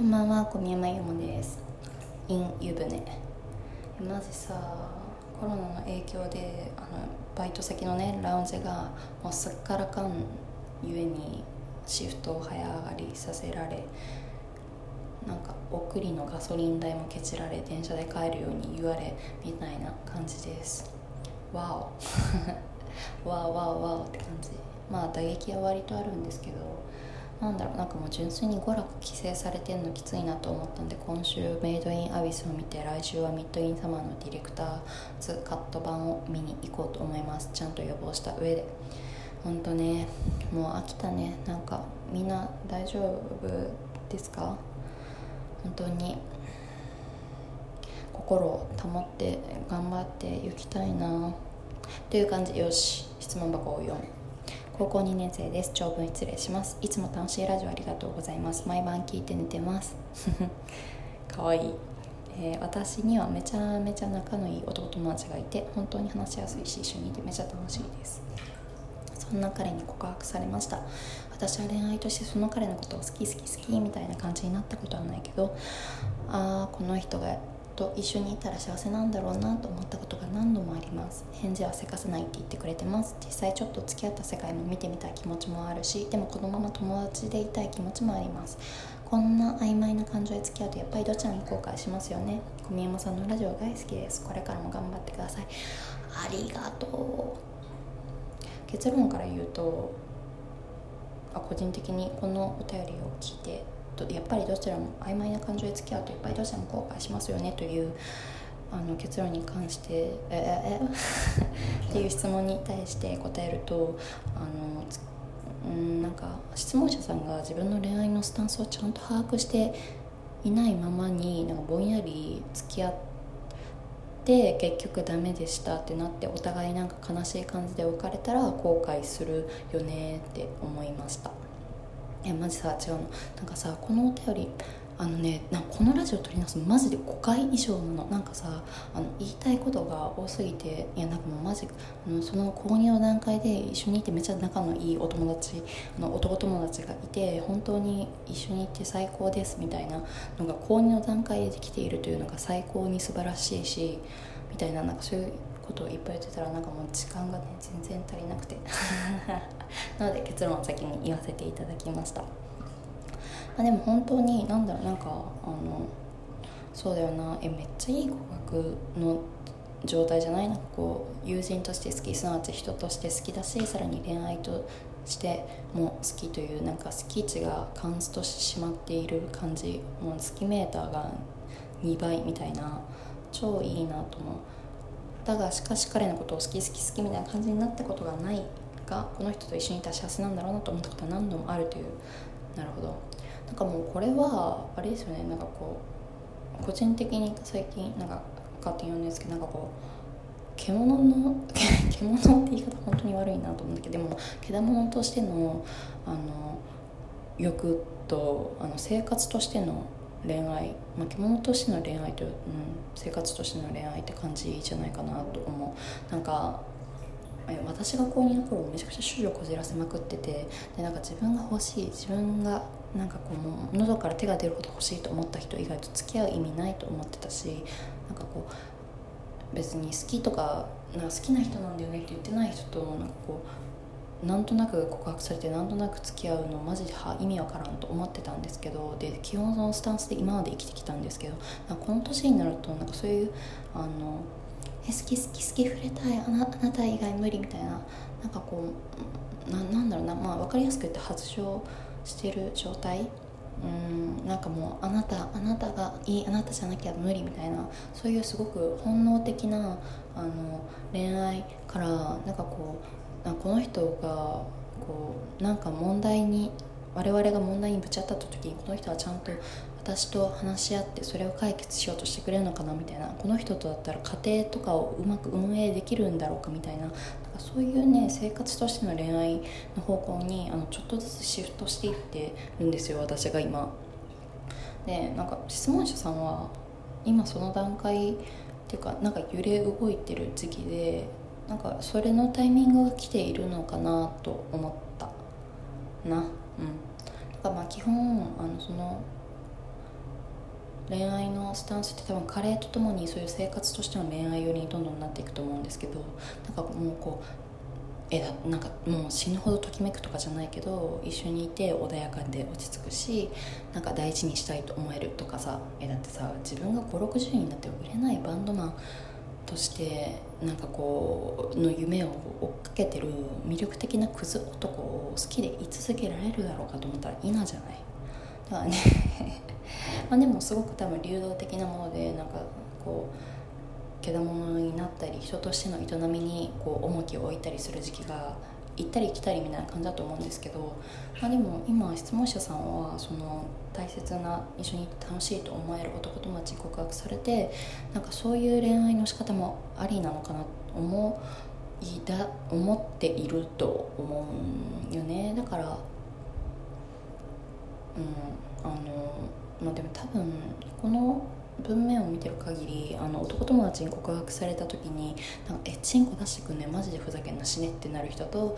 こんばんは小宮山由もです。in 湯船マジさコロナの影響であのバイト先のねラウンジがもうすっからかんゆえにシフトを早上がりさせられなんか送りのガソリン代もケチられ電車で帰るように言われみたいな感じです。わお。わおわおわおって感じ。まあ打撃は割とあるんですけどなんだろうなんかもう純粋に娯楽規制されてんのきついなと思ったんで今週メイドインアビスを見て来週はミッドインサマーのディレクターズカット版を見に行こうと思います。ちゃんと予防した上で。ほんとねもう飽きたね。なんかみんな大丈夫ですか？本当に。心を保って頑張っていきたいな。という感じ。よし質問箱を読む。高校2年生です。長文失礼します。いつも楽しいラジオありがとうございます。毎晩聞いて寝てます。かわいい、えー、私にはめちゃめちゃ仲のいい男友達がいて本当に話しやすいし一緒にいてめちゃ楽しいです。そんな彼に告白されました。私は恋愛としてその彼のことを好き好き好きみたいな感じになったことはないけどああこの人がと一緒にいたら幸せなんだろうなと思ったことが何度もあります。返事はせかさないって言ってくれてます。実際ちょっと付き合った世界も見てみたい気持ちもあるしでもこのまま友達でいたい気持ちもあります。こんな曖昧な感情で付き合うとやっぱりどちらも後悔しますよね。小宮山さんのラジオ大好きです。これからも頑張ってください。ありがとう。結論から言うとあ個人的にこのお便りを聞いてやっぱりどちらも曖昧な感情で付き合うといっぱいどちらも後悔しますよねというあの結論に関して「えええ っていう質問に対して答えるとあのうんなんか質問者さんが自分の恋愛のスタンスをちゃんと把握していないままになんかぼんやり付き合って結局ダメでしたってなってお互いなんか悲しい感じで別れたら後悔するよねって思いました。えマジさ違うの。なんかさこのお便りあのねなんこのラジオ撮り直すのマジで5回以上なの。なんかさあの言いたいことが多すぎていやなんかもうマジあのその購入の段階で一緒にいてめっちゃ仲のいいお友達あの男友達がいて本当に一緒にいて最高ですみたいなのが購入の段階でできているというのが最高に素晴らしいしみたいななんかそういうことをいっぱい言ってたらなんかもう時間がね全然足りなくて。なので結論を先に言わせていただきました、あ、でも本当に何だろうなんかあのそうだよな。えめっちゃいい語学の状態じゃない。なんかこう友人として好きすなわち人として好きだしさらに恋愛としても好きというなんか好き値がカンストしてしまっている感じもう好きメーターが2倍みたいな超いいなと思う。だがしかし彼のことを好き好き好きみたいな感じになったことがないがこの人と一緒にいた幸せなんだろうなと思ったことは何度もあるという。なるほど。なんかもうこれはあれですよね。なんかこう個人的に最近なんか勝手に言うんですけどなんかこう獣の 獣って言い方本当に悪いなと思うんだけどでも獣としてのあの欲とあの生活としての恋愛、まあ、獣としての恋愛とい、ううん、生活としての恋愛って感じじゃないかなと思う。なんか私が高2の頃めちゃくちゃ少女こじらせまくっててでなんか自分が欲しい自分がなんかこうもう喉から手が出るほど欲しいと思った人以外と付き合う意味ないと思ってたしなんかこう別に好きとかなんか好きな人なんだよねって言ってない人となんかこうなんとなく告白されてなんとなく付き合うのマジで意味わからんと思ってたんですけどで基本そのスタンスで今まで生きてきたんですけどこの年になるとなんかそういうあのえ好き好き好き触れたいあなあなた以外無理みたいななんかこうななんだろうな、まあ、分かりやすく言って発情してる状態？うんなんかもうあなたあなたがいいあなたじゃなきゃ無理みたいなそういうすごく本能的なあの恋愛からなんかこうこの人がこうなんか問題に我々が問題にぶち当たった時にこの人はちゃんと私と話し合ってそれを解決しようとしてくれるのかなみたいなこの人とだったら家庭とかをうまく運営できるんだろうかみたいななんかそういうね生活としての恋愛の方向にあのちょっとずつシフトしていってるんですよ私が今。でなんか質問者さんは今その段階っていうかなんか揺れ動いてる時期でなんかそれのタイミングが来ているのかなと思ったな。うん。だからまあ基本あのその恋愛のスタンスって多分加齢とともにそういう生活としての恋愛寄りにどんどんなっていくと思うんですけどなんかもうこうえだなんかもう死ぬほどときめくとかじゃないけど一緒にいて穏やかで落ち着くしなんか大事にしたいと思えるとかさえだってさ自分が560になって売れないバンドマンとしてなんかこうの夢を追っかけてる魅力的なクズ男を好きでい続けられるだろうかと思ったら否じゃない？だからね。までもすごく多分流動的なものでなんかこうけだものになったり人としての営みにこう重きを置いたりする時期が行ったり来たりみたいな感じだと思うんですけど、まあ、でも今質問者さんはその大切な一緒に楽しいと思える男友達に告白されてなんかそういう恋愛の仕方もありなのかなと思いだ思っていると思うよね。だからうんあのまあでも多分この文面を見てる限りあの男友達に告白された時になんかえチンコ出してくんねマジでふざけんな死ねってなる人と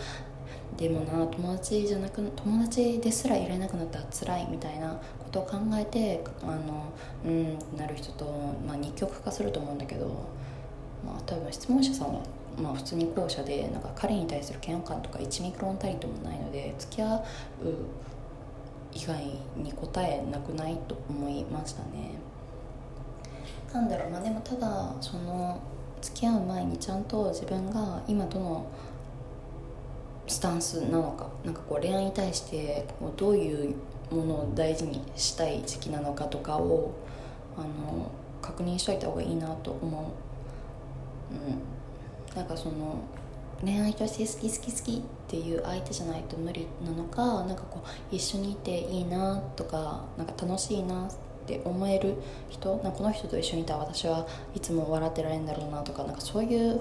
でもな友達じゃなく友達ですらいられなくなったら辛いみたいなことを考えてあのうんなる人と、まあ、二極化すると思うんだけど、まあ、多分質問者さんは、まあ、普通に後者でなんか彼に対する嫌悪感とか1ミクロンたりともないので付き合う以外に答えなくないと思いましたね。なんだろうまあでもただその付き合う前にちゃんと自分が今どのスタンスなのかなんかこう恋愛に対してこうどういうものを大事にしたい時期なのかとかをあの確認しといた方がいいなと思う、うん、なんかその恋愛として好き好き好きっていう相手じゃないと無理なのかなんかこう一緒にいていいなとかなんか楽しいなってって思える人なこの人と一緒にいたら私はいつも笑ってられるんだろうなとかなんかそういう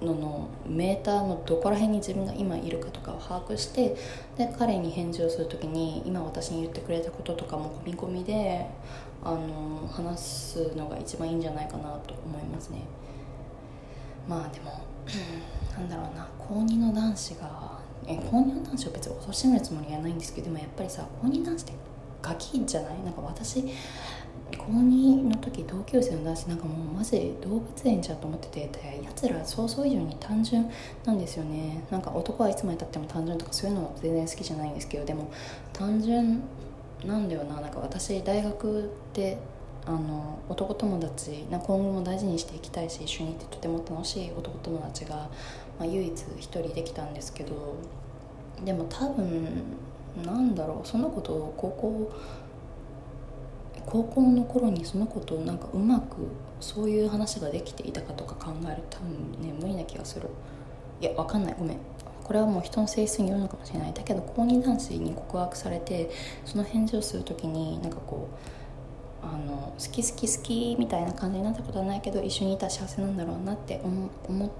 ののメーターのどこら辺に自分が今いるかとかを把握してで彼に返事をする時に今私に言ってくれたこととかも込み込みであの話すのが一番いいんじゃないかなと思いますね。まあでもなんだろうな。高2の男子がえ高2の男子を別に貶めるつもりはないんですけどでもやっぱりさ高2男子ってガキじゃない？なんか私高2の時同級生の男子なんかもうマジで動物園じゃと思っててやつら想像以上に単純なんですよねなんか男はいつまでたっても単純とかそういうの全然好きじゃないんですけどでも単純なんだよななんか私大学であの男友達な今後も大事にしていきたいし一緒にいてとても楽しい男友達が、まあ、唯一一人できたんですけどでも多分なんだろうその子とを高校高校の頃にその子とをなんかうまくそういう話ができていたかとか考えると多分ね無理な気がする。いやわかんない。ごめん。これはもう人の性質によるのかもしれない。だけど高2男子に告白されてその返事をする時になんかこうあの好き好き好きみたいな感じになったことはないけど一緒にいたら幸せなんだろうなって思思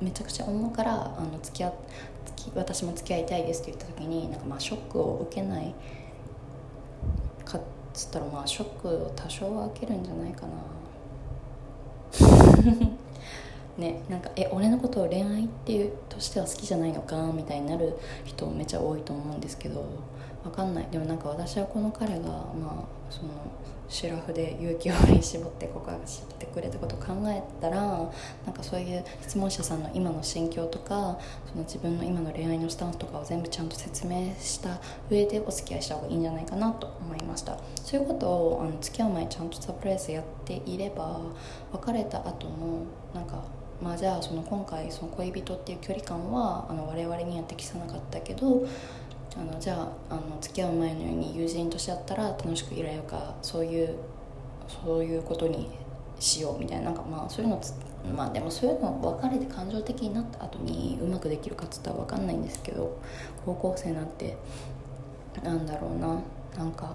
めちゃくちゃ思うからあの付き合私も付き合いたいですって言った時になんかまあショックを受けないかっつったらまあショックを多少は受けるんじゃないかな。ねなんかえ俺のことを恋愛っていうとしては好きじゃないのかみたいになる人めちゃ多いと思うんですけど分かんない。でもなんか私はこの彼がまあそのシラフで勇気を振り絞って告白してくれたことを考えたらなんかそういう質問者さんの今の心境とかその自分の今の恋愛のスタンスとかを全部ちゃんと説明した上でお付き合いした方がいいんじゃないかなと思いました。そういうことをあの付き合う前にちゃんとサプライズやっていれば別れた後もなんかまあじゃあその今回その恋人っていう距離感はあの我々には適さなかったけどあのじゃああの付き合う前のように友人としてだったら楽しくいられるかそういうそういうことにしようみたいななんかまあそういうのまあでもそういうの別れて感情的になった後にうまくできるかっつったら分かんないんですけど高校生なんてなんだろうななんか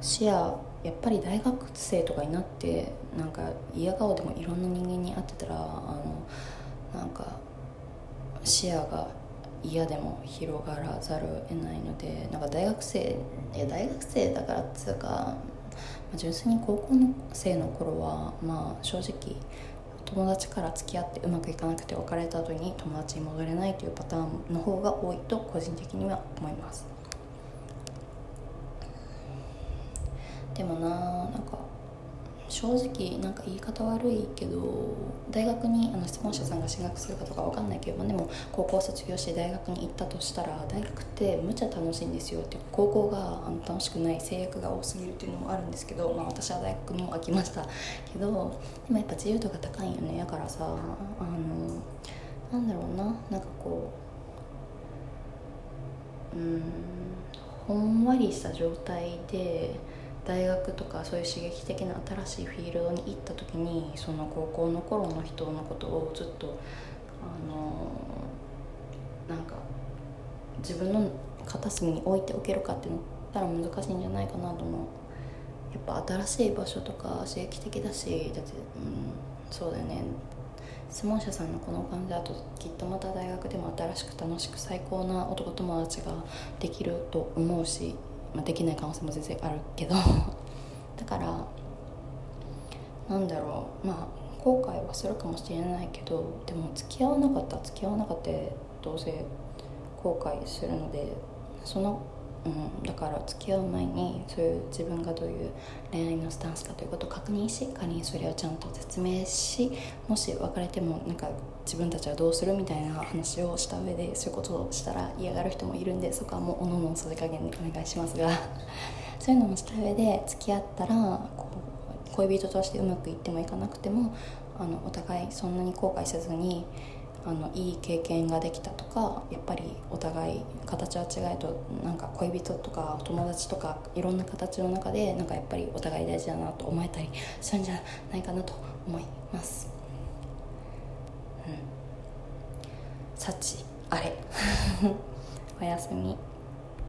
視野やっぱり大学生とかになってなんか嫌顔でもいろんな人間に会ってたらあのなんか視野が嫌でも広がらざるを得ないのでなんか大学生いや大学生だからっつうか純粋に高校生の頃はまあ正直友達から付き合ってうまくいかなくて別れた後に友達に戻れないというパターンの方が多いと個人的には思います。でもななんか正直なんか言い方悪いけど大学にあの質問者さんが進学するかとかわかんないけど、まあ、でも高校卒業して大学に行ったとしたら大学ってむちゃ楽しいんですよって高校があの楽しくない制約が多すぎるっていうのもあるんですけど、まあ、私は大学も飽きましたけどでもやっぱ自由度が高いよね。だからさあのなんだろうな。なんかこううんほんわりした状態で大学とかそういう刺激的な新しいフィールドに行った時にその高校の頃の人のことをずっとあのなんか自分の片隅に置いておけるかってなったら難しいんじゃないかなと思う。やっぱ新しい場所とか刺激的だしだって、うん、そうだよね。質問者さんのこの感じだときっとまた大学でも新しく楽しく最高な男友達ができると思うしまあ、できない可能性も全然あるけど。だからなんだろう。まあ後悔はするかもしれないけどでも付き合わなかった付き合わなかったどうせ後悔するのでその、うん、だから付き合う前にそういう自分がどういう恋愛のスタンスかということを確認し仮にそれをちゃんと説明しもし別れてもなんか自分たちはどうするみたいな話をした上でそういうことをしたら嫌がる人もいるんでそこはもうおののそれ加減でお願いしますが。そういうのもした上で付き合ったらこう恋人としてうまくいってもいかなくてもあのお互いそんなに後悔せずにあのいい経験ができたとかやっぱりお互い形は違えとなんか恋人とかお友達とかいろんな形の中でなんかやっぱりお互い大事だなと思えたりするんじゃないかなと思います。うん。幸あれ。おやすみ。